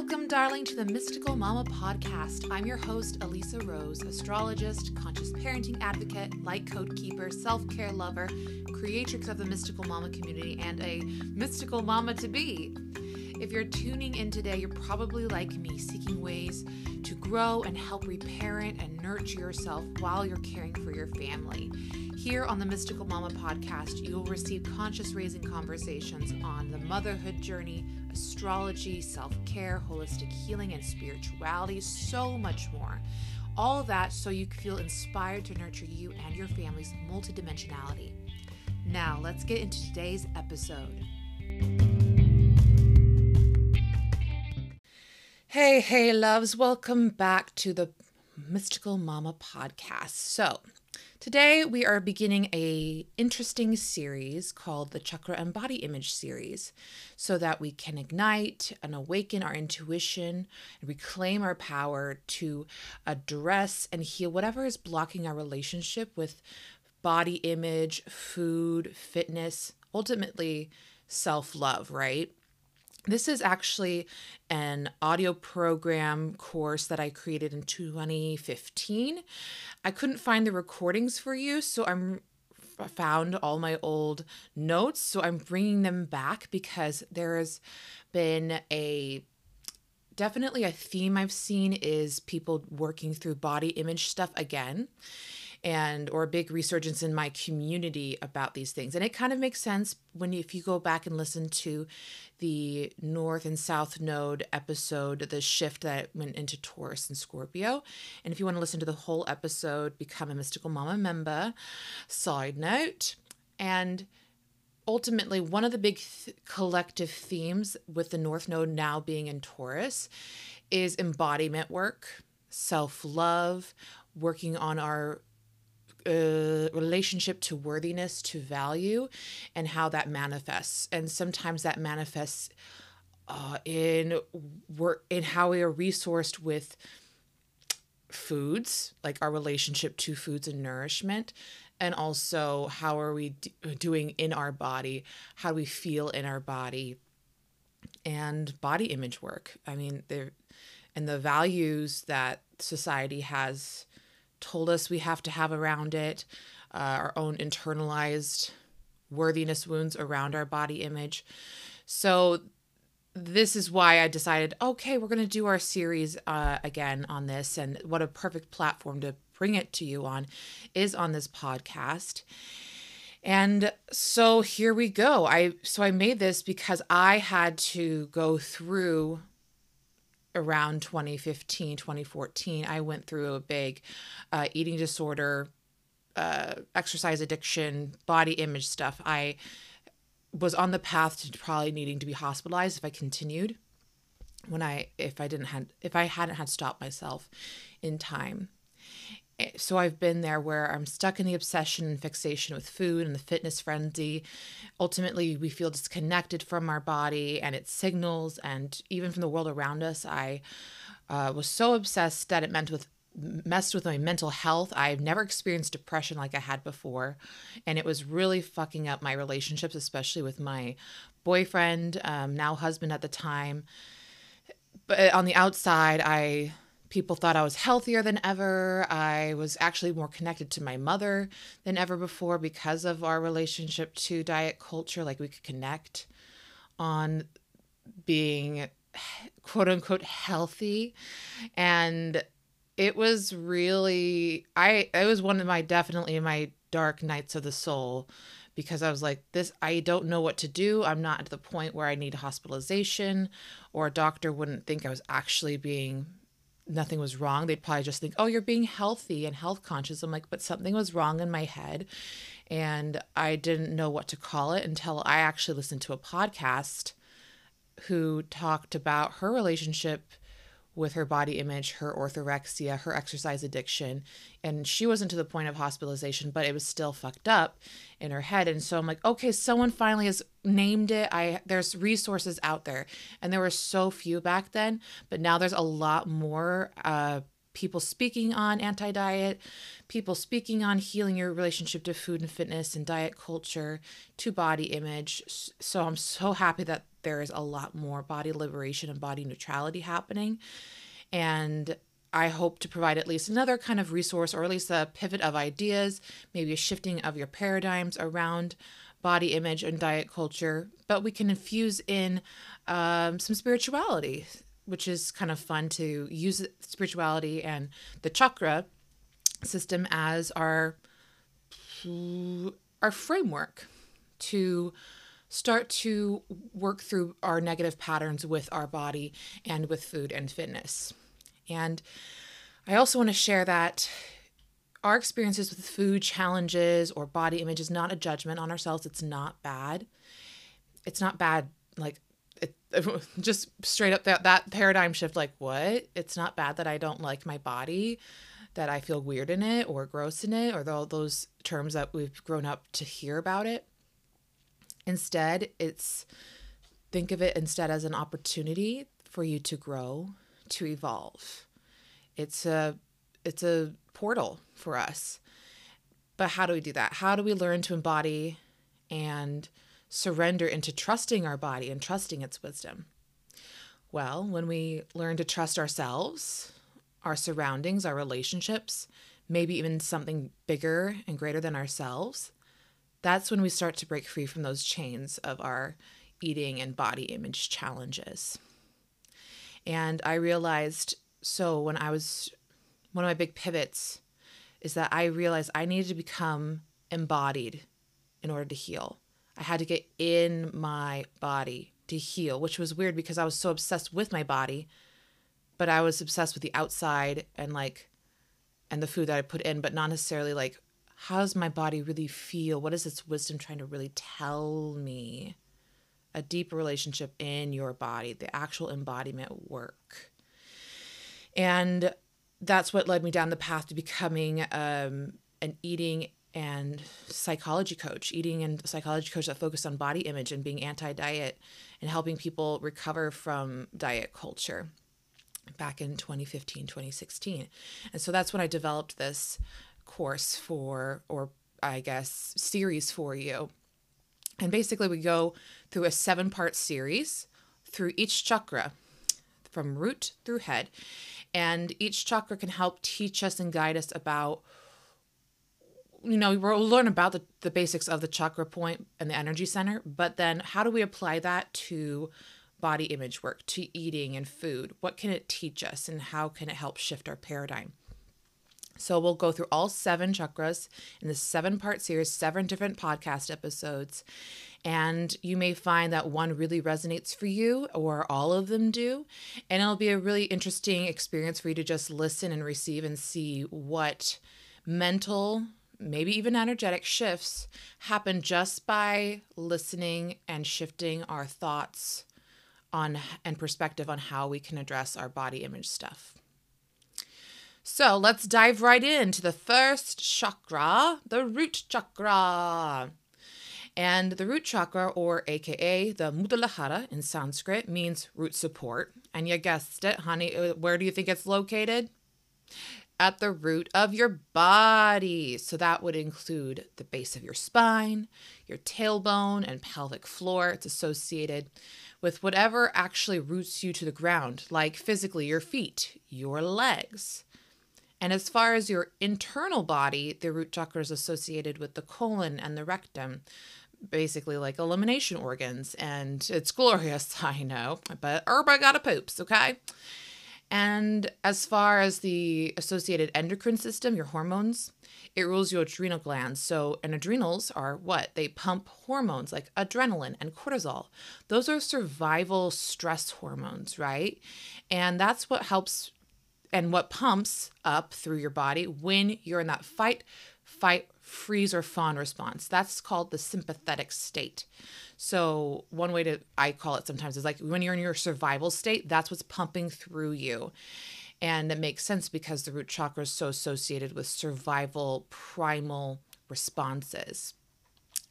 Welcome, darling, to the Mystical Mama podcast. I'm your host, Elisa Rose, astrologist, conscious parenting advocate, light code keeper, self care lover, creatrix of the Mystical Mama community, and a mystical mama to be. If you're tuning in today, you're probably like me, seeking ways to grow and help reparent and nurture yourself while you're caring for your family. Here on the Mystical Mama podcast, you will receive conscious raising conversations on the motherhood journey, astrology, self care, holistic healing, and spirituality, so much more. All that so you feel inspired to nurture you and your family's multidimensionality. Now, let's get into today's episode. Hey, hey, loves, welcome back to the Mystical Mama podcast. So, Today we are beginning a interesting series called the Chakra and Body Image series so that we can ignite and awaken our intuition and reclaim our power to address and heal whatever is blocking our relationship with body image, food, fitness, ultimately self-love, right? This is actually an audio program course that I created in 2015. I couldn't find the recordings for you, so I'm found all my old notes, so I'm bringing them back because there has been a definitely a theme I've seen is people working through body image stuff again and or a big resurgence in my community about these things. And it kind of makes sense when if you go back and listen to the north and south node episode the shift that went into taurus and scorpio. And if you want to listen to the whole episode become a mystical mama member side note. And ultimately one of the big th- collective themes with the north node now being in taurus is embodiment work self-love working on our uh, relationship to worthiness, to value, and how that manifests. And sometimes that manifests uh, in work in how we are resourced with foods, like our relationship to foods and nourishment, and also how are we d- doing in our body, how do we feel in our body, and body image work. I mean, there and the values that society has told us we have to have around it, uh, our own internalized worthiness wounds around our body image. So, this is why I decided, okay, we're going to do our series uh, again on this. And what a perfect platform to bring it to you on is on this podcast. And so here we go. I so I made this because I had to go through around 2015 2014 i went through a big uh, eating disorder uh, exercise addiction body image stuff. I was on the path to probably needing to be hospitalized if i continued when i if i didn't had if i hadn't had stopped myself in time so I've been there where I'm stuck in the obsession and fixation with food and the fitness frenzy. Ultimately, we feel disconnected from our body and its signals, and even from the world around us. I uh, was so obsessed that it meant with messed with my mental health. I've never experienced depression like I had before, and it was really fucking up my relationships, especially with my boyfriend, um, now husband at the time. But on the outside, I People thought I was healthier than ever. I was actually more connected to my mother than ever before because of our relationship to diet culture. Like we could connect on being quote unquote healthy. And it was really, I, it was one of my definitely my dark nights of the soul because I was like, this, I don't know what to do. I'm not at the point where I need hospitalization, or a doctor wouldn't think I was actually being nothing was wrong. They'd probably just think, oh, you're being healthy and health conscious. I'm like, but something was wrong in my head. And I didn't know what to call it until I actually listened to a podcast who talked about her relationship with her body image, her orthorexia, her exercise addiction. And she wasn't to the point of hospitalization, but it was still fucked up in her head. And so I'm like, okay, someone finally has named it. I there's resources out there. And there were so few back then, but now there's a lot more uh people speaking on anti diet, people speaking on healing your relationship to food and fitness and diet culture, to body image. So I'm so happy that there is a lot more body liberation and body neutrality happening. And I hope to provide at least another kind of resource or at least a pivot of ideas, maybe a shifting of your paradigms around body image and diet culture. But we can infuse in um, some spirituality, which is kind of fun to use spirituality and the chakra system as our our framework to start to work through our negative patterns with our body and with food and fitness. And I also want to share that our experiences with food challenges or body image is not a judgment on ourselves. It's not bad. It's not bad, like, it, just straight up that, that paradigm shift like, what? It's not bad that I don't like my body, that I feel weird in it or gross in it, or all those terms that we've grown up to hear about it. Instead, it's think of it instead as an opportunity for you to grow, to evolve. It's a it's a portal for us. But how do we do that? How do we learn to embody and surrender into trusting our body and trusting its wisdom? Well, when we learn to trust ourselves, our surroundings, our relationships, maybe even something bigger and greater than ourselves, that's when we start to break free from those chains of our eating and body image challenges. And I realized so when I was one of my big pivots is that I realized I needed to become embodied in order to heal. I had to get in my body to heal, which was weird because I was so obsessed with my body, but I was obsessed with the outside and like and the food that I put in, but not necessarily like how does my body really feel? What is its wisdom trying to really tell me? A deeper relationship in your body, the actual embodiment work. And that's what led me down the path to becoming um, an eating and psychology coach, eating and psychology coach that focused on body image and being anti diet and helping people recover from diet culture back in 2015, 2016. And so that's when I developed this course for, or I guess, series for you. And basically, we go through a seven part series through each chakra from root through head. And each chakra can help teach us and guide us about, you know, we'll learn about the, the basics of the chakra point and the energy center, but then how do we apply that to body image work, to eating and food? What can it teach us and how can it help shift our paradigm? So we'll go through all seven chakras in this seven part series, seven different podcast episodes. And you may find that one really resonates for you, or all of them do. And it'll be a really interesting experience for you to just listen and receive and see what mental, maybe even energetic shifts happen just by listening and shifting our thoughts on and perspective on how we can address our body image stuff. So let's dive right into the first chakra, the root chakra. And the root chakra, or AKA the Muladhara in Sanskrit, means root support. And you guessed it, honey. Uh, where do you think it's located? At the root of your body. So that would include the base of your spine, your tailbone, and pelvic floor. It's associated with whatever actually roots you to the ground, like physically your feet, your legs. And as far as your internal body, the root chakra is associated with the colon and the rectum, basically like elimination organs. And it's glorious, I know, but everybody got a poops, okay? And as far as the associated endocrine system, your hormones, it rules your adrenal glands. So, and adrenals are what? They pump hormones like adrenaline and cortisol. Those are survival stress hormones, right? And that's what helps and what pumps up through your body when you're in that fight, fight, freeze, or fawn response. That's called the sympathetic state. So, one way to, I call it sometimes, is like when you're in your survival state, that's what's pumping through you. And it makes sense because the root chakra is so associated with survival primal responses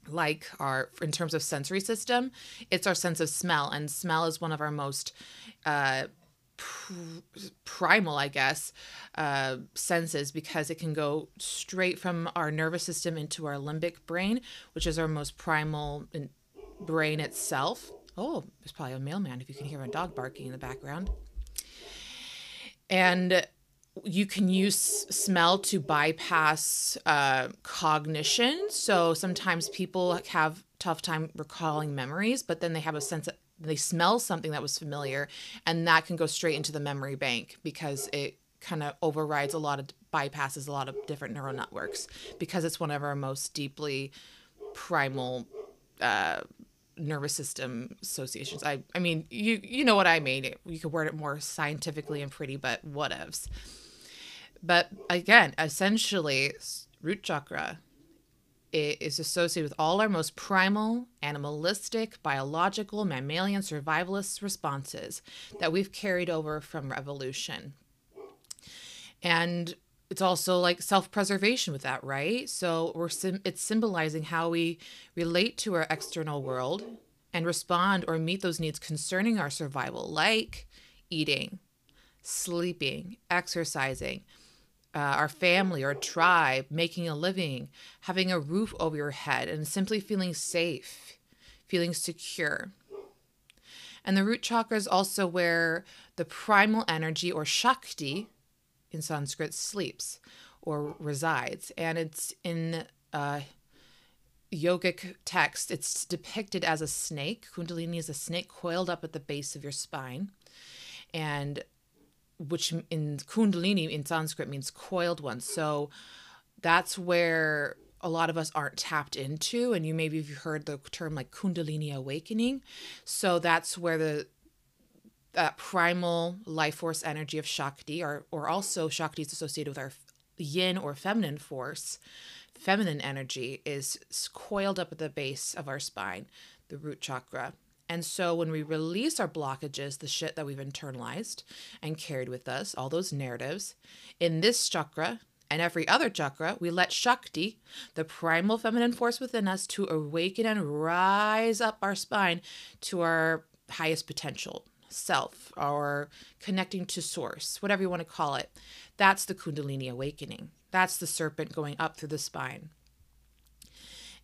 like our in terms of sensory system it's our sense of smell and smell is one of our most uh, primal, I guess, uh, senses because it can go straight from our nervous system into our limbic brain, which is our most primal brain itself. Oh, there's probably a mailman if you can hear a dog barking in the background. And you can use smell to bypass uh, cognition. So sometimes people have tough time recalling memories, but then they have a sense that they smell something that was familiar, and that can go straight into the memory bank because it kind of overrides a lot of bypasses a lot of different neural networks because it's one of our most deeply primal uh, nervous system associations. I I mean, you you know what I mean. You could word it more scientifically and pretty, but whatevs. But again, essentially, root chakra is associated with all our most primal, animalistic, biological, mammalian, survivalist responses that we've carried over from evolution. And it's also like self-preservation with that, right? So we're sim- it's symbolizing how we relate to our external world and respond or meet those needs concerning our survival, like eating, sleeping, exercising, uh, our family or tribe, making a living, having a roof over your head, and simply feeling safe, feeling secure. And the root chakra is also where the primal energy or Shakti in Sanskrit sleeps or resides. And it's in uh, yogic text, it's depicted as a snake. Kundalini is a snake coiled up at the base of your spine. And which in Kundalini in Sanskrit means coiled one. So that's where a lot of us aren't tapped into. And you maybe have heard the term like Kundalini awakening. So that's where the that primal life force energy of Shakti, or or also Shakti is associated with our yin or feminine force, feminine energy is coiled up at the base of our spine, the root chakra. And so when we release our blockages, the shit that we've internalized and carried with us, all those narratives, in this chakra and every other chakra, we let Shakti, the primal feminine force within us, to awaken and rise up our spine to our highest potential self or connecting to source, whatever you want to call it. That's the Kundalini awakening. That's the serpent going up through the spine.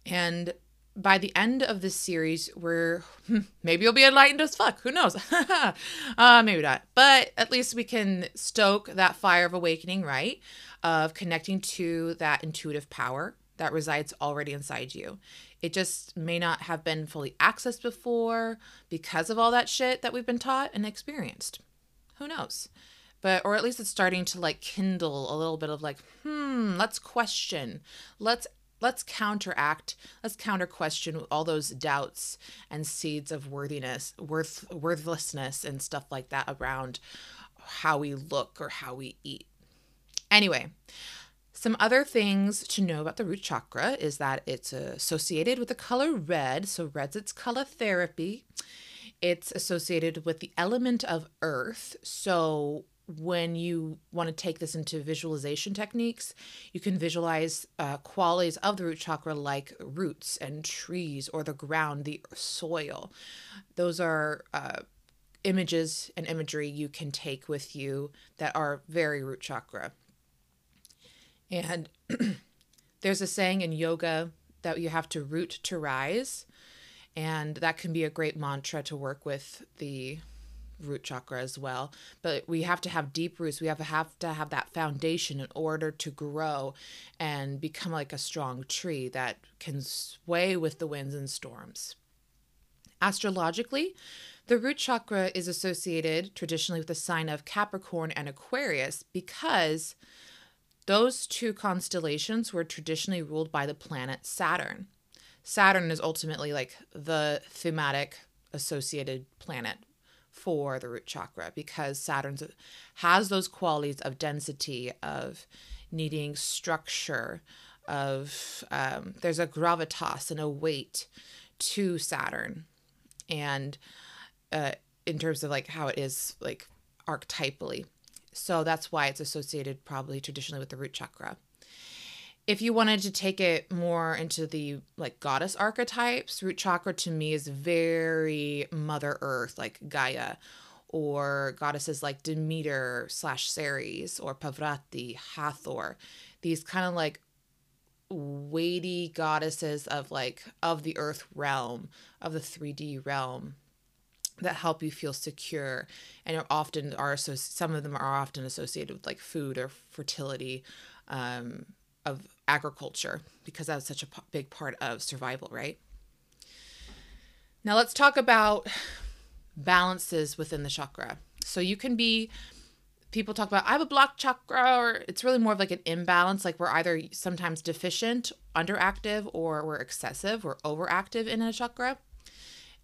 And by the end of this series, we're maybe you'll be enlightened as fuck. Who knows? uh, maybe not. But at least we can stoke that fire of awakening, right? Of connecting to that intuitive power that resides already inside you. It just may not have been fully accessed before because of all that shit that we've been taught and experienced. Who knows? But, or at least it's starting to like kindle a little bit of like, hmm, let's question. Let's let's counteract let's counter question all those doubts and seeds of worthiness worth worthlessness and stuff like that around how we look or how we eat. Anyway some other things to know about the root chakra is that it's associated with the color red. So red's its color therapy. It's associated with the element of earth. So when you want to take this into visualization techniques, you can visualize uh, qualities of the root chakra like roots and trees or the ground, the soil. Those are uh, images and imagery you can take with you that are very root chakra. And there's a saying in yoga that you have to root to rise. And that can be a great mantra to work with the root chakra as well. But we have to have deep roots. We have to have to have that foundation in order to grow and become like a strong tree that can sway with the winds and storms. Astrologically the root chakra is associated traditionally with the sign of capricorn and aquarius because those two constellations were traditionally ruled by the planet saturn. Saturn is ultimately like the thematic associated planet for the root chakra because Saturn has those qualities of density, of needing structure, of um, there's a gravitas and a weight to Saturn, and uh, in terms of like how it is like archetypally. So that's why it's associated probably traditionally with the root chakra if you wanted to take it more into the like goddess archetypes, root chakra to me is very Mother Earth, like Gaia, or goddesses like Demeter slash Ceres or Pavrati, Hathor. These kind of like weighty goddesses of like of the earth realm, of the 3D realm that help you feel secure and are often are so some of them are often associated with like food or fertility um, of agriculture because that's such a big part of survival right? Now let's talk about balances within the chakra. So you can be people talk about i have a blocked chakra or it's really more of like an imbalance like we're either sometimes deficient underactive or we're excessive we're overactive in a chakra.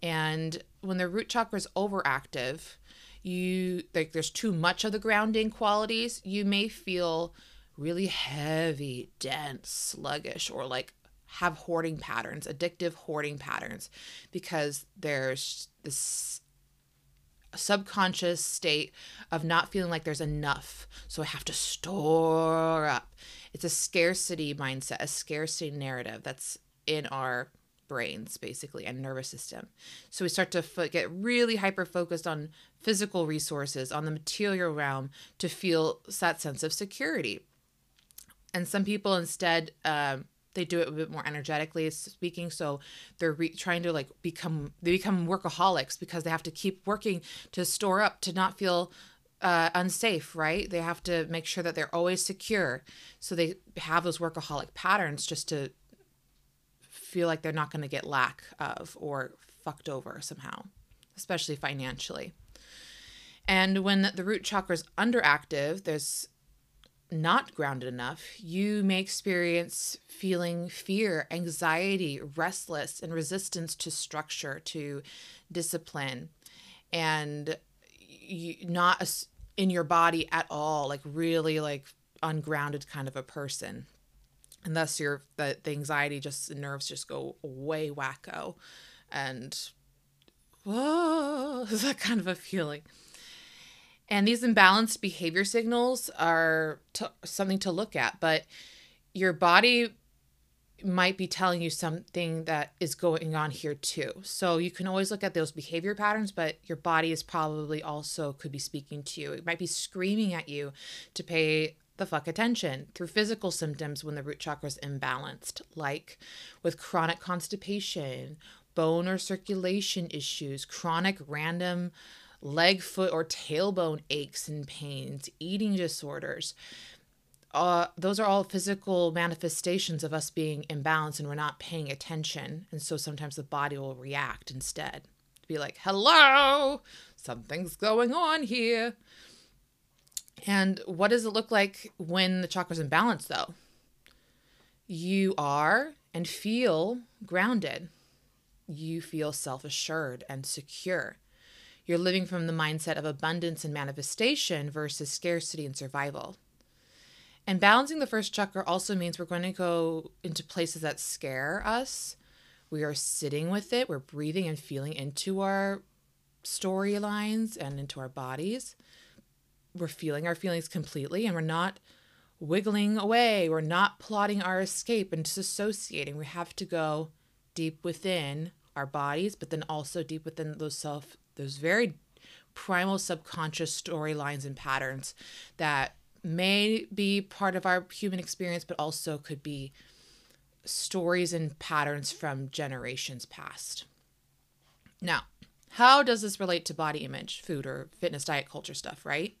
And when the root chakra is overactive, you like there's too much of the grounding qualities, you may feel really heavy, dense, sluggish, or like have hoarding patterns, addictive hoarding patterns, because there's this subconscious state of not feeling like there's enough. So I have to store up. It's a scarcity mindset, a scarcity narrative that's in our brains basically and nervous system so we start to f- get really hyper focused on physical resources on the material realm to feel that sense of security and some people instead um, they do it a bit more energetically speaking so they're re- trying to like become they become workaholics because they have to keep working to store up to not feel uh, unsafe right they have to make sure that they're always secure so they have those workaholic patterns just to feel like they're not going to get lack of or fucked over somehow, especially financially. And when the root chakra is underactive, there's not grounded enough, you may experience feeling fear, anxiety, restless, and resistance to structure, to discipline, and you, not in your body at all, like really like ungrounded kind of a person. And thus your the, the anxiety just the nerves just go way wacko. And whoa is that kind of a feeling and these imbalanced behavior signals are to, something to look at but your body might be telling you something that is going on here too. So you can always look at those behavior patterns, but your body is probably also could be speaking to you. It might be screaming at you to pay the fuck attention through physical symptoms when the root chakra is imbalanced, like with chronic constipation, bone or circulation issues, chronic random leg, foot, or tailbone aches and pains, eating disorders. Uh, those are all physical manifestations of us being imbalanced and we're not paying attention. And so sometimes the body will react instead. To be like, hello, something's going on here. And what does it look like when the chakra's in balance, though? You are and feel grounded. You feel self assured and secure. You're living from the mindset of abundance and manifestation versus scarcity and survival. And balancing the first chakra also means we're going to go into places that scare us. We are sitting with it, we're breathing and feeling into our storylines and into our bodies we're feeling our feelings completely and we're not wiggling away. We're not plotting our escape and disassociating. We have to go deep within our bodies, but then also deep within those self, those very primal subconscious storylines and patterns that may be part of our human experience, but also could be stories and patterns from generations past. Now, how does this relate to body image, food, or fitness, diet, culture stuff, right?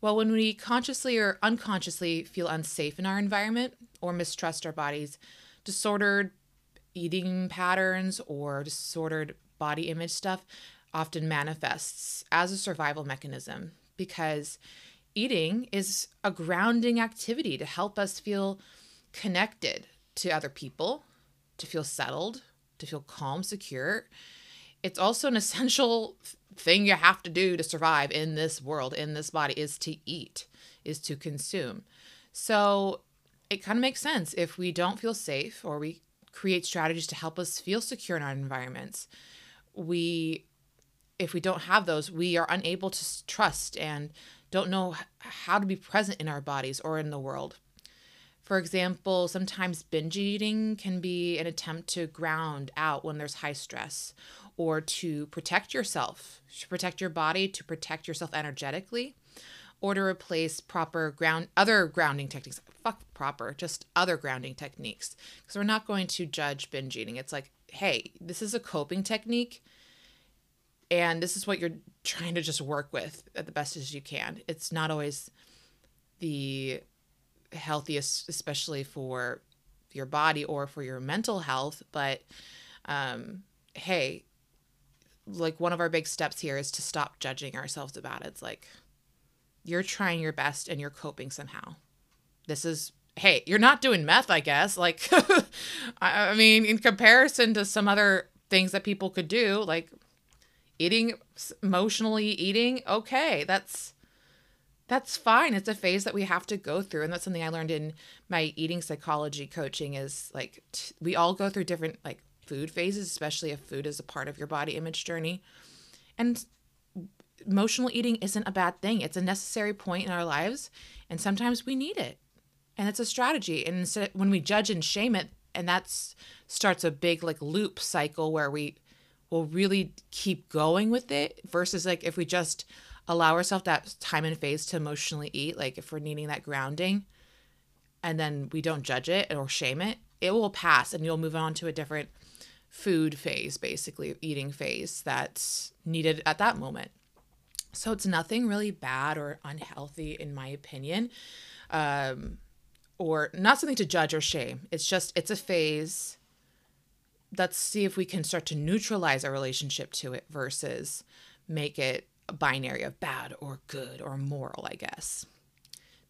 Well, when we consciously or unconsciously feel unsafe in our environment or mistrust our bodies, disordered eating patterns or disordered body image stuff often manifests as a survival mechanism because eating is a grounding activity to help us feel connected to other people, to feel settled, to feel calm, secure. It's also an essential thing you have to do to survive in this world, in this body, is to eat, is to consume. So it kind of makes sense if we don't feel safe or we create strategies to help us feel secure in our environments. We, if we don't have those, we are unable to trust and don't know how to be present in our bodies or in the world. For example, sometimes binge eating can be an attempt to ground out when there's high stress or to protect yourself, to protect your body, to protect yourself energetically, or to replace proper ground other grounding techniques. Fuck proper, just other grounding techniques. Because we're not going to judge binge eating. It's like, hey, this is a coping technique and this is what you're trying to just work with at the best as you can. It's not always the healthiest, especially for your body or for your mental health. But um, hey, like one of our big steps here is to stop judging ourselves about it. It's like you're trying your best and you're coping somehow. This is hey, you're not doing meth, I guess. Like, I mean, in comparison to some other things that people could do, like eating emotionally eating, okay, that's that's fine. It's a phase that we have to go through. And that's something I learned in my eating psychology coaching is like t- we all go through different like food phases, especially if food is a part of your body image journey. And emotional eating isn't a bad thing. It's a necessary point in our lives. And sometimes we need it. And it's a strategy. And instead, when we judge and shame it, and that starts a big like loop cycle where we will really keep going with it versus like if we just allow ourselves that time and phase to emotionally eat, like if we're needing that grounding and then we don't judge it or shame it, it will pass and you'll move on to a different food phase, basically, eating phase that's needed at that moment. So it's nothing really bad or unhealthy, in my opinion, um, or not something to judge or shame. It's just, it's a phase. Let's see if we can start to neutralize our relationship to it versus make it a binary of bad or good or moral, I guess.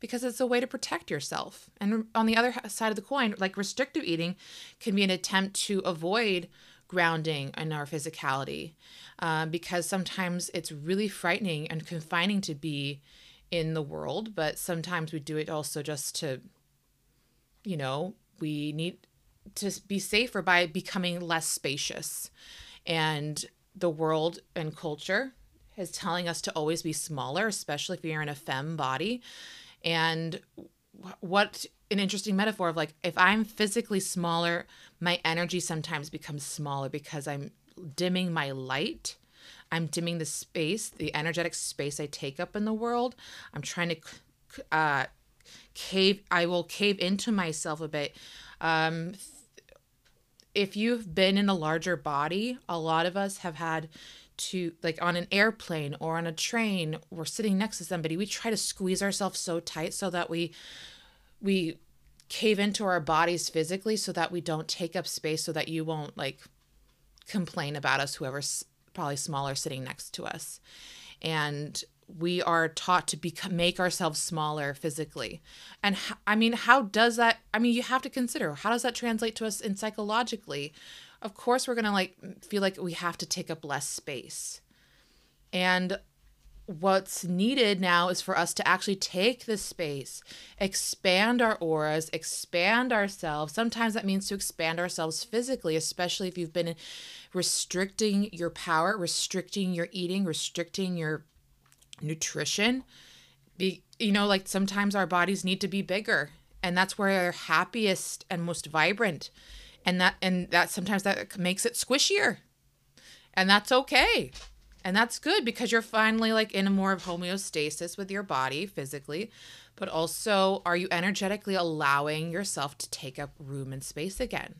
Because it's a way to protect yourself. And on the other side of the coin, like restrictive eating can be an attempt to avoid grounding in our physicality uh, because sometimes it's really frightening and confining to be in the world, but sometimes we do it also just to, you know, we need to be safer by becoming less spacious. And the world and culture is telling us to always be smaller, especially if you're in a fem body. And what an interesting metaphor of like if I'm physically smaller, my energy sometimes becomes smaller because I'm dimming my light. I'm dimming the space, the energetic space I take up in the world. I'm trying to uh, cave, I will cave into myself a bit. Um, if you've been in a larger body, a lot of us have had to like on an airplane or on a train we're sitting next to somebody we try to squeeze ourselves so tight so that we we cave into our bodies physically so that we don't take up space so that you won't like complain about us whoever's probably smaller sitting next to us. And we are taught to become make ourselves smaller physically and i mean how does that i mean you have to consider how does that translate to us in psychologically of course we're going to like feel like we have to take up less space. And what's needed now is for us to actually take this space, expand our auras, expand ourselves. Sometimes that means to expand ourselves physically, especially if you've been restricting your power, restricting your eating, restricting your nutrition. Be, you know, like sometimes our bodies need to be bigger, and that's where they're happiest and most vibrant and that and that sometimes that makes it squishier and that's okay and that's good because you're finally like in a more of homeostasis with your body physically but also are you energetically allowing yourself to take up room and space again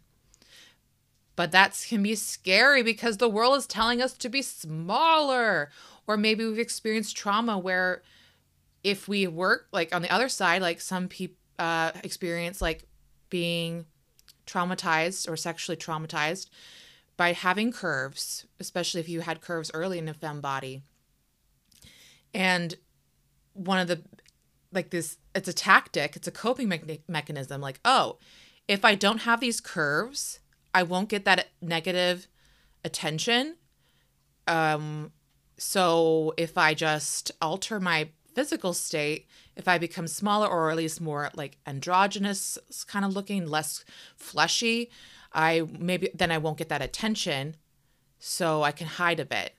but that can be scary because the world is telling us to be smaller or maybe we've experienced trauma where if we work like on the other side like some people uh, experience like being traumatized or sexually traumatized by having curves, especially if you had curves early in a femme body. And one of the like this it's a tactic, it's a coping me- mechanism like, "Oh, if I don't have these curves, I won't get that negative attention. Um so if I just alter my physical state, if I become smaller or at least more like androgynous kind of looking, less fleshy, I maybe then I won't get that attention. So I can hide a bit.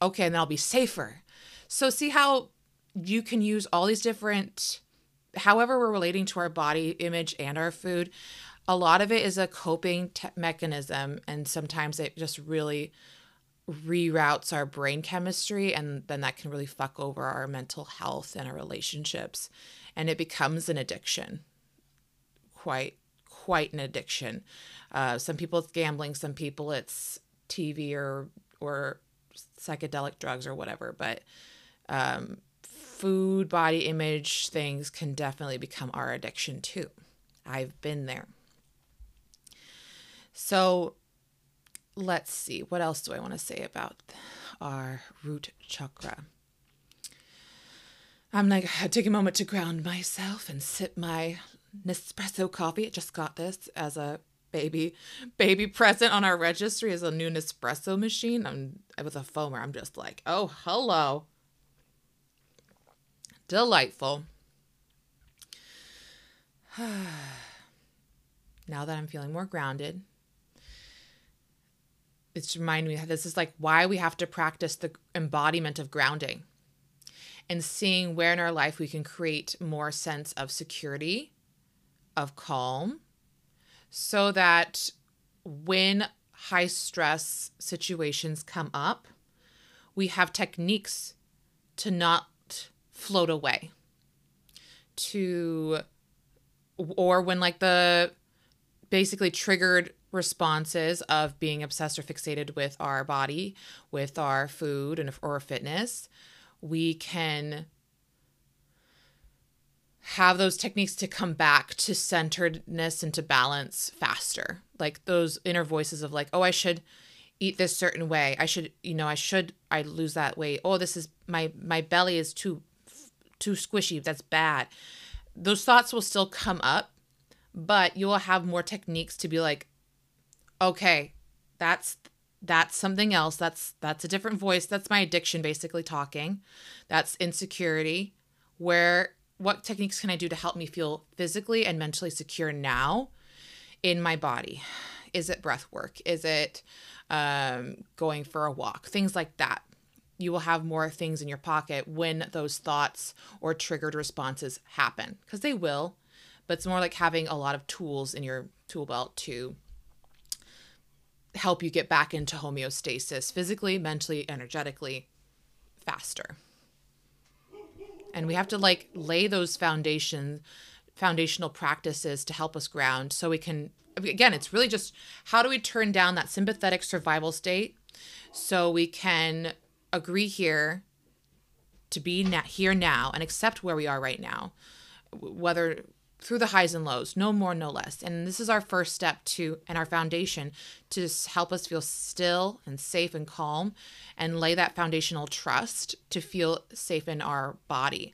Okay, and then I'll be safer. So see how you can use all these different however we're relating to our body image and our food, a lot of it is a coping te- mechanism. And sometimes it just really reroutes our brain chemistry. And then that can really fuck over our mental health and our relationships. And it becomes an addiction. Quite, quite an addiction. Uh, some people it's gambling, some people it's TV or, or psychedelic drugs or whatever. But, um, food, body image things can definitely become our addiction too. I've been there. So let's see. What else do I want to say about our root chakra? I'm like, I take a moment to ground myself and sip my Nespresso coffee. I just got this as a baby baby present on our registry as a new Nespresso machine. I'm with a foamer. I'm just like, oh hello. Delightful. now that I'm feeling more grounded, it's reminding me this is like why we have to practice the embodiment of grounding and seeing where in our life we can create more sense of security, of calm, so that when high stress situations come up, we have techniques to not float away to or when like the basically triggered responses of being obsessed or fixated with our body with our food and or fitness we can have those techniques to come back to centeredness and to balance faster like those inner voices of like oh i should eat this certain way i should you know i should i lose that weight oh this is my my belly is too too squishy. That's bad. Those thoughts will still come up, but you will have more techniques to be like, okay, that's that's something else. That's that's a different voice. That's my addiction basically talking. That's insecurity. Where what techniques can I do to help me feel physically and mentally secure now in my body? Is it breath work? Is it um, going for a walk? Things like that you will have more things in your pocket when those thoughts or triggered responses happen because they will but it's more like having a lot of tools in your tool belt to help you get back into homeostasis physically mentally energetically faster. And we have to like lay those foundation foundational practices to help us ground so we can again it's really just how do we turn down that sympathetic survival state so we can agree here to be na- here now and accept where we are right now, whether through the highs and lows, no more, no less. And this is our first step to and our foundation to help us feel still and safe and calm and lay that foundational trust to feel safe in our body.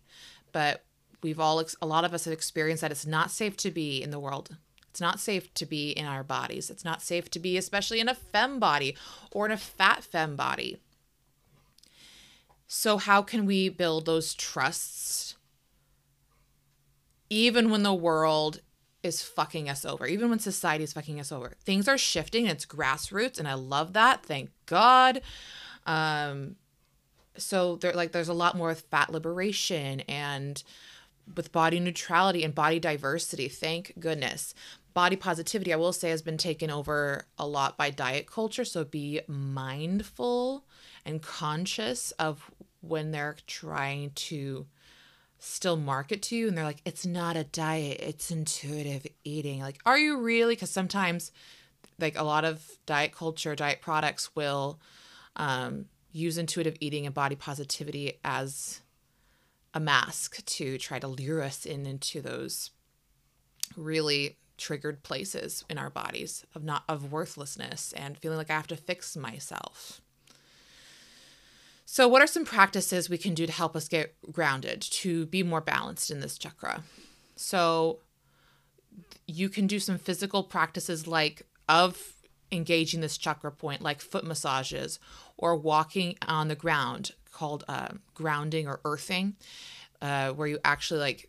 But we've all, a lot of us have experienced that it's not safe to be in the world. It's not safe to be in our bodies. It's not safe to be, especially in a fem body or in a fat fem body. So, how can we build those trusts even when the world is fucking us over, even when society is fucking us over? Things are shifting, and it's grassroots, and I love that. Thank God. Um, so there like there's a lot more with fat liberation and with body neutrality and body diversity thank goodness body positivity i will say has been taken over a lot by diet culture so be mindful and conscious of when they're trying to still market to you and they're like it's not a diet it's intuitive eating like are you really because sometimes like a lot of diet culture diet products will um, use intuitive eating and body positivity as a mask to try to lure us in into those really triggered places in our bodies of not of worthlessness and feeling like I have to fix myself. So, what are some practices we can do to help us get grounded, to be more balanced in this chakra? So, you can do some physical practices like of engaging this chakra point, like foot massages or walking on the ground, called uh, grounding or earthing, uh, where you actually like.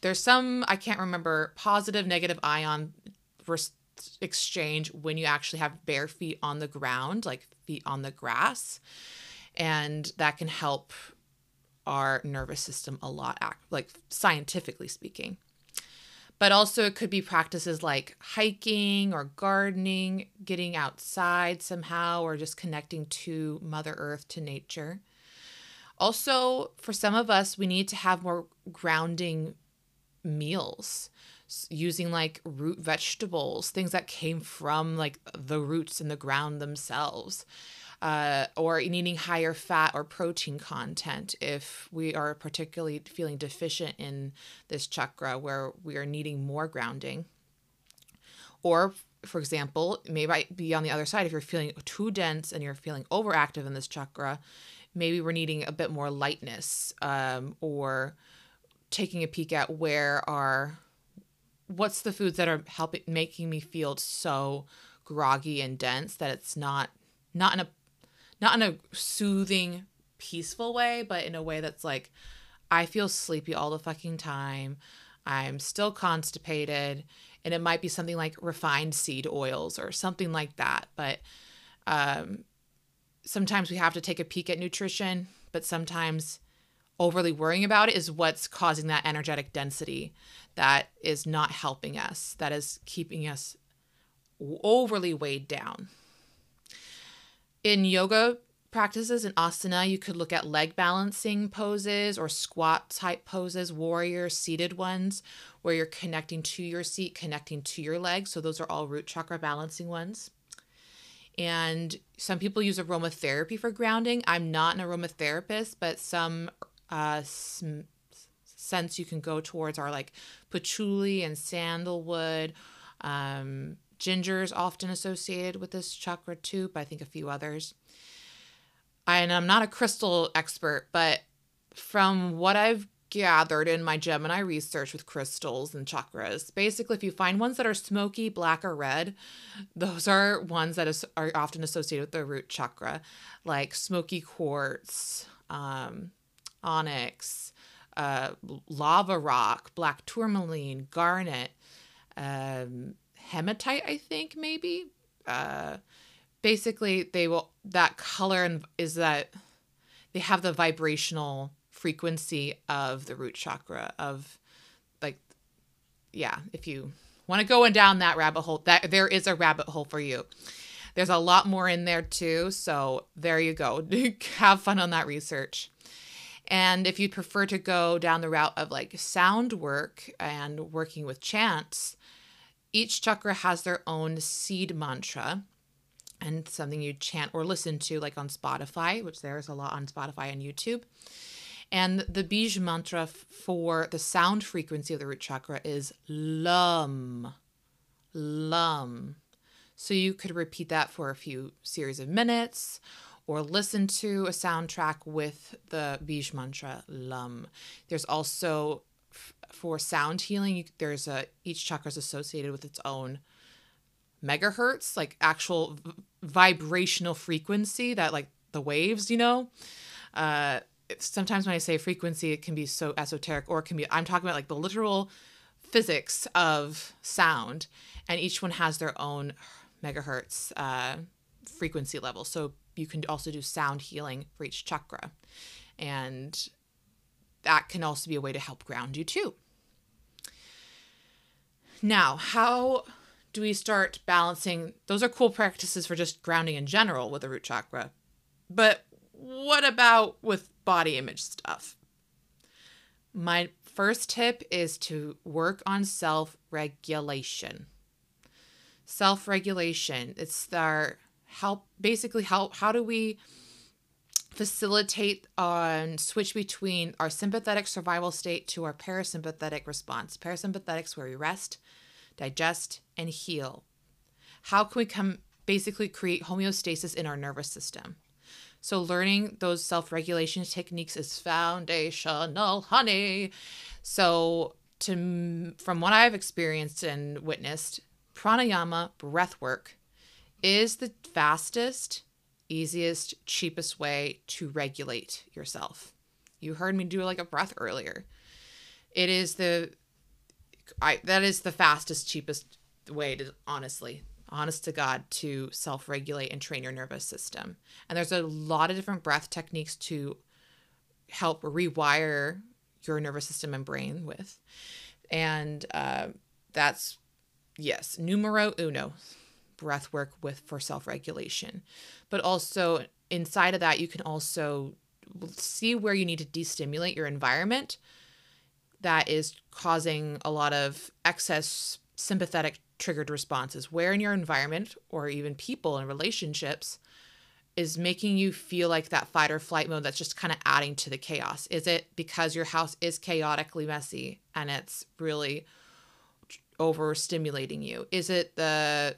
There's some I can't remember positive negative ion exchange when you actually have bare feet on the ground, like feet on the grass and that can help our nervous system a lot, like scientifically speaking. But also, it could be practices like hiking or gardening, getting outside somehow, or just connecting to Mother Earth, to nature. Also, for some of us, we need to have more grounding meals using like root vegetables, things that came from like the roots in the ground themselves. Uh, or needing higher fat or protein content if we are particularly feeling deficient in this chakra where we are needing more grounding. Or, for example, maybe be on the other side if you're feeling too dense and you're feeling overactive in this chakra, maybe we're needing a bit more lightness um, or taking a peek at where our what's the foods that are helping making me feel so groggy and dense that it's not not in a not in a soothing peaceful way but in a way that's like i feel sleepy all the fucking time i'm still constipated and it might be something like refined seed oils or something like that but um, sometimes we have to take a peek at nutrition but sometimes overly worrying about it is what's causing that energetic density that is not helping us, that is keeping us overly weighed down. In yoga practices in asana, you could look at leg balancing poses or squat type poses, warrior seated ones, where you're connecting to your seat, connecting to your legs. So those are all root chakra balancing ones. And some people use aromatherapy for grounding. I'm not an aromatherapist, but some uh, scents you can go towards are like patchouli and sandalwood. Um, ginger is often associated with this chakra too, but I think a few others. And I'm not a crystal expert, but from what I've gathered in my Gemini research with crystals and chakras, basically, if you find ones that are smoky, black, or red, those are ones that is, are often associated with the root chakra, like smoky quartz, um, onyx, uh, lava rock, black tourmaline, garnet, um, hematite, I think maybe. Uh, basically, they will that color and is that they have the vibrational frequency of the root chakra of like yeah if you want to go and down that rabbit hole that there is a rabbit hole for you. There's a lot more in there too so there you go. Have fun on that research. And if you'd prefer to go down the route of like sound work and working with chants, each chakra has their own seed mantra and something you chant or listen to, like on Spotify, which there's a lot on Spotify and YouTube. And the Bij mantra for the sound frequency of the root chakra is Lum. Lum. So you could repeat that for a few series of minutes or listen to a soundtrack with the Bij mantra Lum. There's also for sound healing, there's a each chakra is associated with its own megahertz, like actual v- vibrational frequency that like the waves, you know. Uh, sometimes when I say frequency, it can be so esoteric, or it can be I'm talking about like the literal physics of sound, and each one has their own megahertz uh, frequency level. So you can also do sound healing for each chakra. And that can also be a way to help ground you too. Now, how do we start balancing? Those are cool practices for just grounding in general with the root chakra. But what about with body image stuff? My first tip is to work on self regulation. Self regulation, it's our help basically how how do we facilitate and switch between our sympathetic survival state to our parasympathetic response. Parasympathetic is where we rest, digest, and heal. How can we come basically create homeostasis in our nervous system? So learning those self-regulation techniques is foundational, honey. So to from what I've experienced and witnessed, pranayama, breath work, is the fastest, easiest, cheapest way to regulate yourself. You heard me do like a breath earlier. It is the I that is the fastest, cheapest way to honestly, honest to God, to self-regulate and train your nervous system. And there's a lot of different breath techniques to help rewire your nervous system and brain with. And uh, that's, yes, numero uno breath work with for self regulation. But also, inside of that, you can also see where you need to destimulate your environment that is causing a lot of excess sympathetic triggered responses. Where in your environment or even people and relationships is making you feel like that fight or flight mode that's just kind of adding to the chaos? Is it because your house is chaotically messy and it's really overstimulating you? Is it the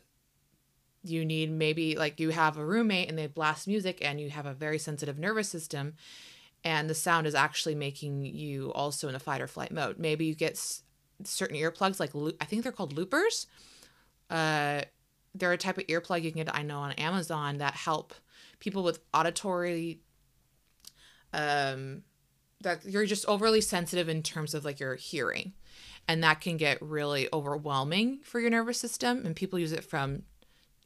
you need maybe like you have a roommate and they blast music and you have a very sensitive nervous system and the sound is actually making you also in a fight or flight mode. Maybe you get s- certain earplugs like I think they're called loopers. Uh, they're a type of earplug you can get I know on Amazon that help people with auditory um that you're just overly sensitive in terms of like your hearing and that can get really overwhelming for your nervous system and people use it from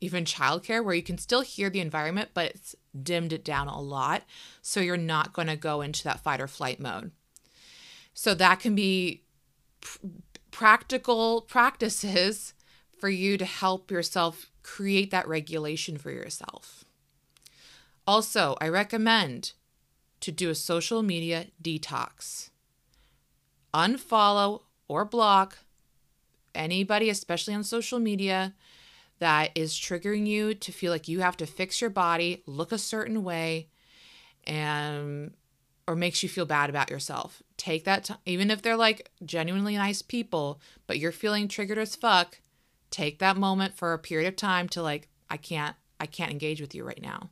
even childcare where you can still hear the environment but it's dimmed it down a lot. So you're not going to go into that fight or flight mode. So that can be pr- practical practices for you to help yourself create that regulation for yourself. Also, I recommend to do a social media detox. Unfollow or block anybody, especially on social media, that is triggering you to feel like you have to fix your body, look a certain way, and or makes you feel bad about yourself. Take that time, even if they're like genuinely nice people, but you're feeling triggered as fuck. Take that moment for a period of time to like, I can't, I can't engage with you right now.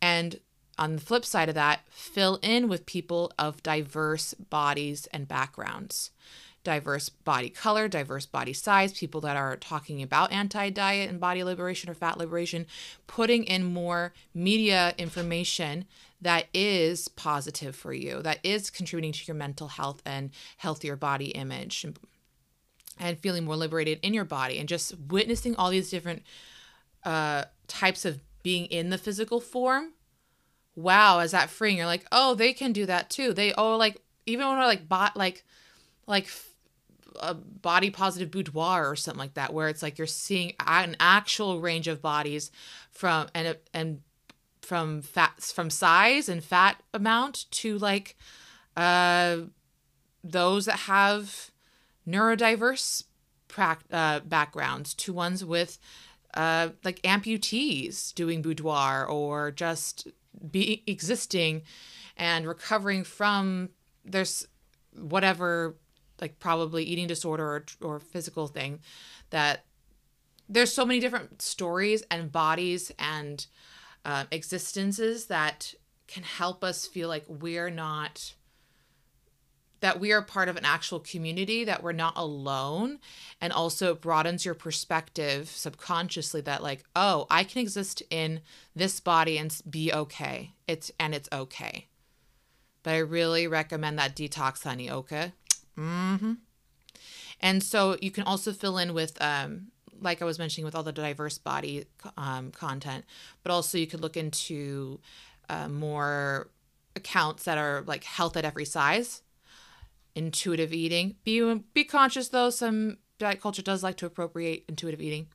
And on the flip side of that, fill in with people of diverse bodies and backgrounds. Diverse body color, diverse body size, people that are talking about anti diet and body liberation or fat liberation, putting in more media information that is positive for you, that is contributing to your mental health and healthier body image and, and feeling more liberated in your body and just witnessing all these different uh, types of being in the physical form. Wow is that freeing? You're like oh they can do that too. They oh like even when I like bought like like a body positive boudoir or something like that where it's like you're seeing an actual range of bodies from and and from fats from size and fat amount to like uh those that have neurodiverse pra- uh, backgrounds to ones with uh, like amputees doing boudoir or just be existing and recovering from there's whatever like probably eating disorder or, or physical thing that there's so many different stories and bodies and uh, existences that can help us feel like we're not that we are part of an actual community, that we're not alone, and also it broadens your perspective subconsciously that like, oh, I can exist in this body and be okay. It's and it's okay. But I really recommend that detox, honey. Okay. Mm-hmm. And so you can also fill in with, um, like I was mentioning, with all the diverse body um, content, but also you could look into uh, more accounts that are like health at every size intuitive eating. Be be conscious though, some diet culture does like to appropriate intuitive eating.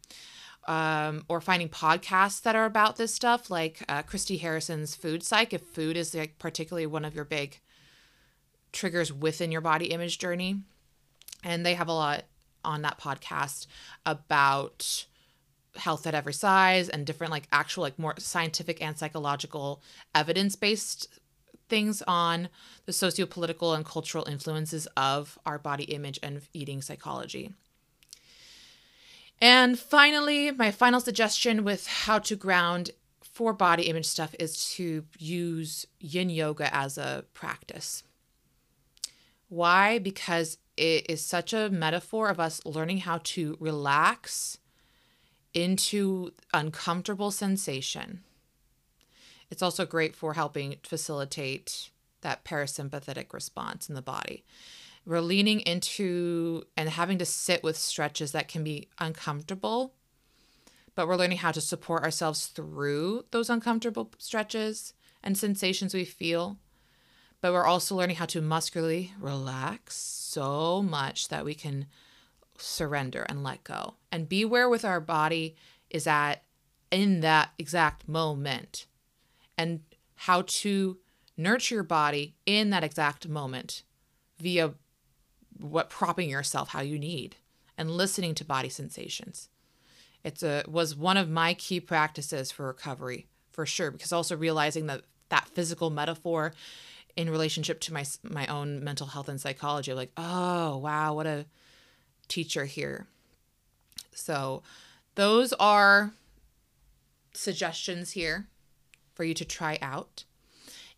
Um, or finding podcasts that are about this stuff, like uh, Christy Harrison's Food Psych. If food is like particularly one of your big triggers within your body image journey, and they have a lot on that podcast about health at every size and different like actual like more scientific and psychological evidence based things on the socio-political and cultural influences of our body image and eating psychology. And finally, my final suggestion with how to ground for body image stuff is to use yin yoga as a practice. Why? Because it is such a metaphor of us learning how to relax into uncomfortable sensation it's also great for helping facilitate that parasympathetic response in the body. We're leaning into and having to sit with stretches that can be uncomfortable, but we're learning how to support ourselves through those uncomfortable stretches and sensations we feel. But we're also learning how to muscularly relax so much that we can surrender and let go. And be where with our body is at in that exact moment. And how to nurture your body in that exact moment via what propping yourself how you need and listening to body sensations. It's a was one of my key practices for recovery for sure because also realizing that that physical metaphor in relationship to my my own mental health and psychology like oh wow what a teacher here. So those are suggestions here for you to try out.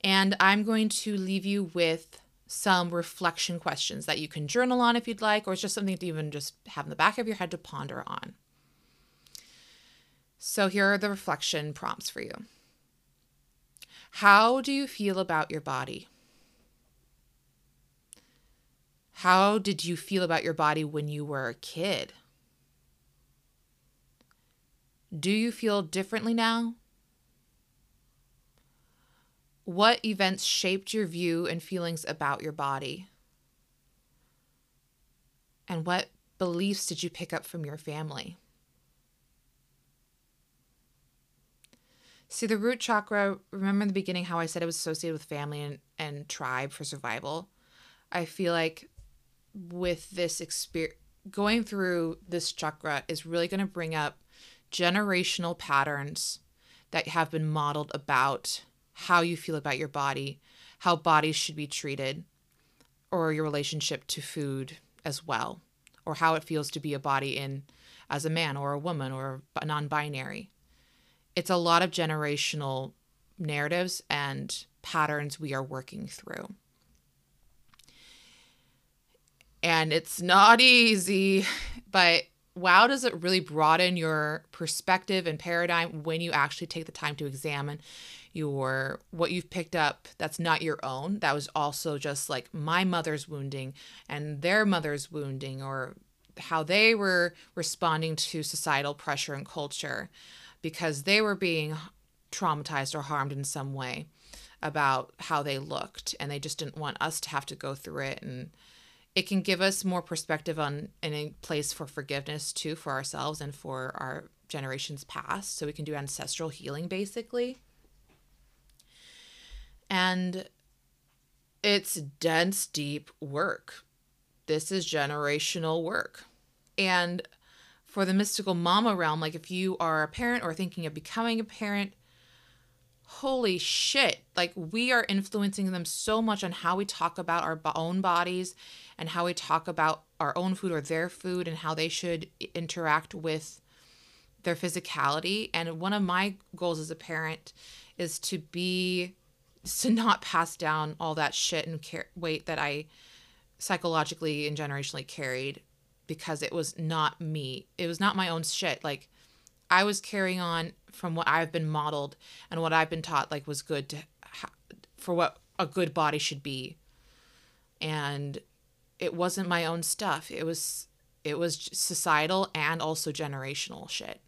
And i'm going to leave you with some reflection questions that you can journal on if you'd like or it's just something to even just have in the back of your head to ponder on. So here are the reflection prompts for you how do you feel about your body? How did you feel about your body when you were a kid? Do you feel differently now? What events shaped your view and feelings about your body? And what beliefs did you pick up from your family? See, the root chakra, remember in the beginning how I said it was associated with family and, and tribe for survival? I feel like with this experience, going through this chakra is really going to bring up generational patterns that have been modeled about how you feel about your body, how bodies should be treated, or your relationship to food as well, or how it feels to be a body in as a man or a woman or non binary it's a lot of generational narratives and patterns we are working through. And it's not easy, but wow, does it really broaden your perspective and paradigm when you actually take the time to examine your what you've picked up that's not your own that was also just like my mother's wounding and their mother's wounding or how they were responding to societal pressure and culture because they were being traumatized or harmed in some way about how they looked and they just didn't want us to have to go through it. And it can give us more perspective on and a place for forgiveness too for ourselves and for our generations past. So we can do ancestral healing basically. And it's dense deep work. This is generational work. And for the mystical mama realm, like if you are a parent or thinking of becoming a parent, holy shit, like we are influencing them so much on how we talk about our own bodies and how we talk about our own food or their food and how they should interact with their physicality. And one of my goals as a parent is to be to not pass down all that shit and weight that I psychologically and generationally carried because it was not me. It was not my own shit. Like I was carrying on from what I've been modeled and what I've been taught like was good to ha- for what a good body should be. And it wasn't my own stuff. It was it was societal and also generational shit.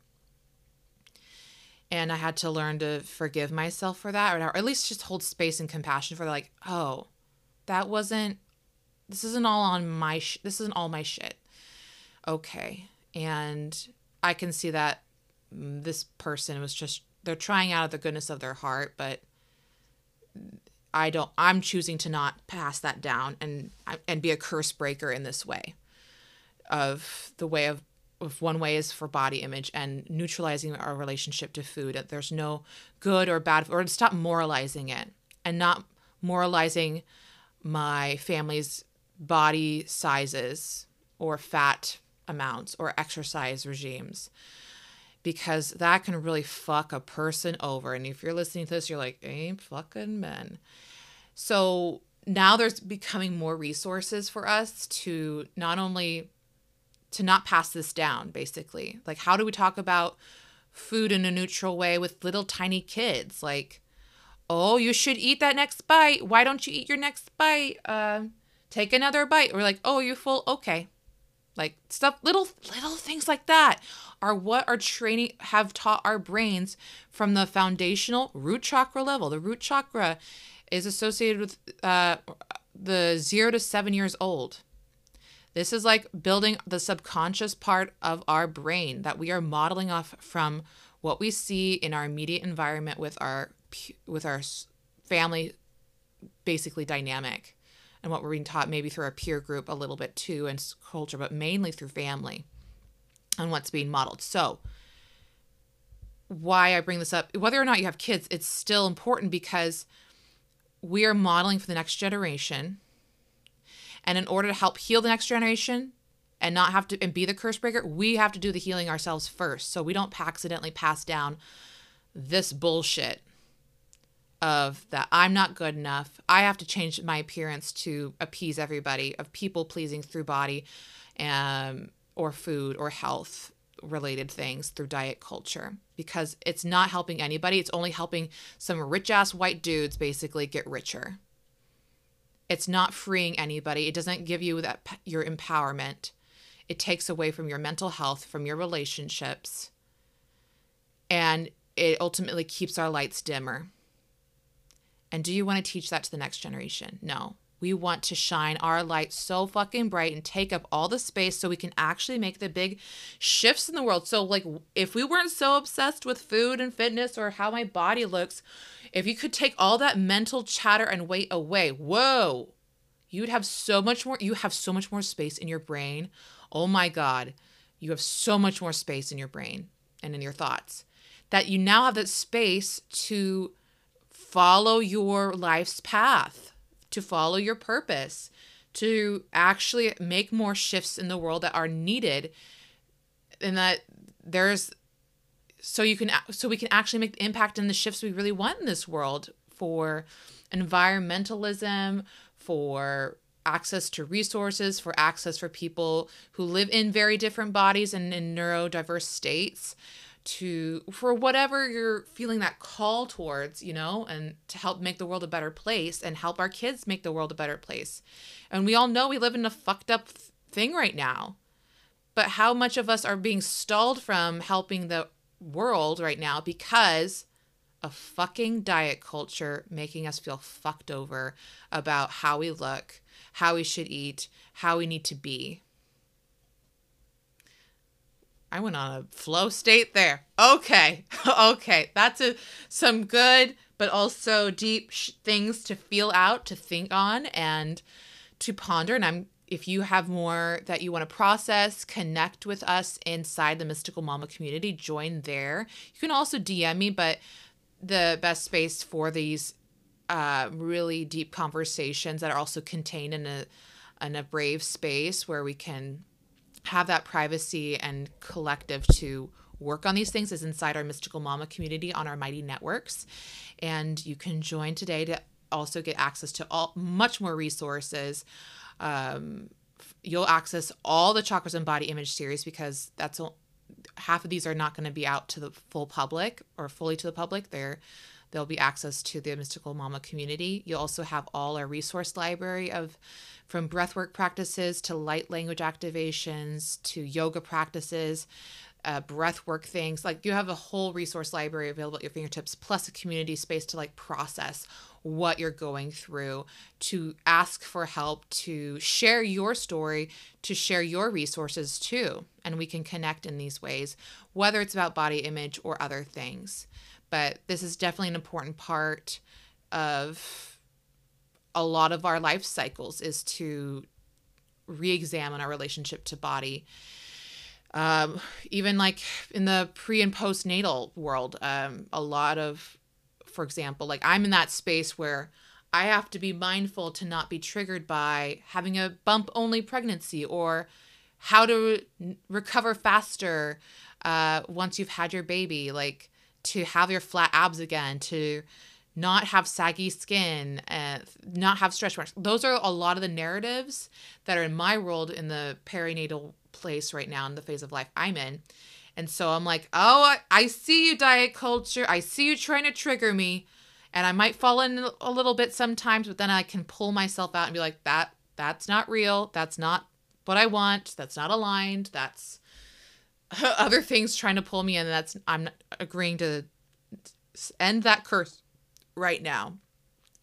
And I had to learn to forgive myself for that or at least just hold space and compassion for like, oh, that wasn't this isn't all on my sh- this isn't all my shit okay. And I can see that mm, this person was just, they're trying out of the goodness of their heart, but I don't, I'm choosing to not pass that down and, and be a curse breaker in this way of the way of, of one way is for body image and neutralizing our relationship to food. There's no good or bad, or to stop moralizing it and not moralizing my family's body sizes or fat amounts or exercise regimes because that can really fuck a person over. And if you're listening to this, you're like, ain't fucking men. So now there's becoming more resources for us to not only to not pass this down basically. Like how do we talk about food in a neutral way with little tiny kids? Like oh you should eat that next bite. Why don't you eat your next bite? Uh take another bite. Or like oh you full okay like stuff little little things like that are what our training have taught our brains from the foundational root chakra level. The root chakra is associated with uh, the zero to seven years old. This is like building the subconscious part of our brain that we are modeling off from what we see in our immediate environment with our with our family basically dynamic and what we're being taught maybe through our peer group a little bit too and culture but mainly through family and what's being modeled. So why i bring this up whether or not you have kids it's still important because we are modeling for the next generation. And in order to help heal the next generation and not have to and be the curse breaker, we have to do the healing ourselves first. So we don't accidentally pass down this bullshit of that I'm not good enough. I have to change my appearance to appease everybody of people pleasing through body um, or food or health related things through diet culture because it's not helping anybody. It's only helping some rich ass white dudes basically get richer. It's not freeing anybody. It doesn't give you that your empowerment. It takes away from your mental health, from your relationships. And it ultimately keeps our lights dimmer. And do you want to teach that to the next generation? No. We want to shine our light so fucking bright and take up all the space so we can actually make the big shifts in the world. So, like, if we weren't so obsessed with food and fitness or how my body looks, if you could take all that mental chatter and weight away, whoa, you'd have so much more. You have so much more space in your brain. Oh my God, you have so much more space in your brain and in your thoughts that you now have that space to follow your life's path, to follow your purpose, to actually make more shifts in the world that are needed and that there's so you can so we can actually make the impact in the shifts we really want in this world for environmentalism for access to resources for access for people who live in very different bodies and in neurodiverse states to for whatever you're feeling that call towards you know and to help make the world a better place and help our kids make the world a better place and we all know we live in a fucked up thing right now but how much of us are being stalled from helping the world right now because of fucking diet culture making us feel fucked over about how we look, how we should eat, how we need to be. I went on a flow state there. Okay. okay. That's a, some good but also deep sh- things to feel out, to think on and to ponder and I'm if you have more that you want to process, connect with us inside the Mystical Mama community, join there. You can also DM me, but the best space for these uh, really deep conversations that are also contained in a in a brave space where we can have that privacy and collective to work on these things is inside our mystical mama community on our mighty networks and you can join today to also get access to all much more resources um, you'll access all the chakras and body image series because that's half of these are not going to be out to the full public or fully to the public. They're there'll be access to the mystical mama community you'll also have all our resource library of from breathwork practices to light language activations to yoga practices uh, breath work things like you have a whole resource library available at your fingertips plus a community space to like process what you're going through, to ask for help, to share your story, to share your resources too. And we can connect in these ways, whether it's about body image or other things. But this is definitely an important part of a lot of our life cycles is to re-examine our relationship to body um, even like in the pre and postnatal world um, a lot of for example. Like I'm in that space where I have to be mindful to not be triggered by having a bump only pregnancy or how to recover faster uh, once you've had your baby, like to have your flat abs again, to not have saggy skin, and not have stretch marks. Those are a lot of the narratives that are in my world in the perinatal place right now in the phase of life I'm in. And so I'm like, oh, I, I see you, diet culture. I see you trying to trigger me. And I might fall in a little bit sometimes, but then I can pull myself out and be like, that that's not real. That's not what I want. That's not aligned. That's other things trying to pull me in. That's I'm agreeing to end that curse right now.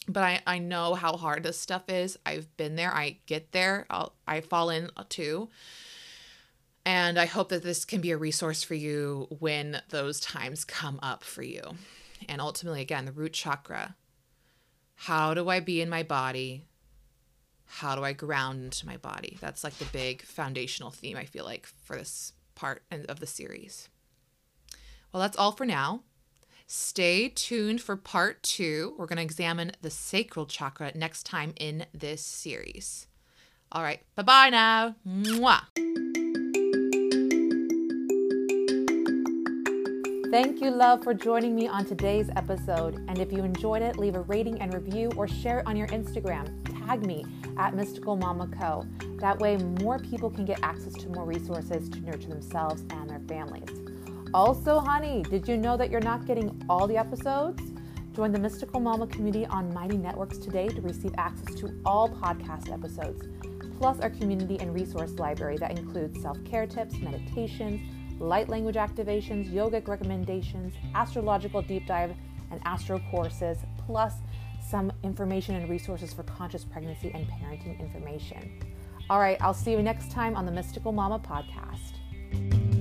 But I, I know how hard this stuff is. I've been there. I get there. I'll, I fall in too. And I hope that this can be a resource for you when those times come up for you. And ultimately, again, the root chakra. How do I be in my body? How do I ground into my body? That's like the big foundational theme, I feel like, for this part of the series. Well, that's all for now. Stay tuned for part two. We're going to examine the sacral chakra next time in this series. All right, bye bye now. Mwah. Thank you, love, for joining me on today's episode. And if you enjoyed it, leave a rating and review or share it on your Instagram. Tag me at Mystical Mama Co. That way, more people can get access to more resources to nurture themselves and their families. Also, honey, did you know that you're not getting all the episodes? Join the Mystical Mama community on Mighty Networks today to receive access to all podcast episodes, plus our community and resource library that includes self care tips, meditations, light language activations, yogic recommendations, astrological deep dive, and astro courses, plus some information and resources for conscious pregnancy and parenting information. All right, I'll see you next time on the Mystical Mama podcast.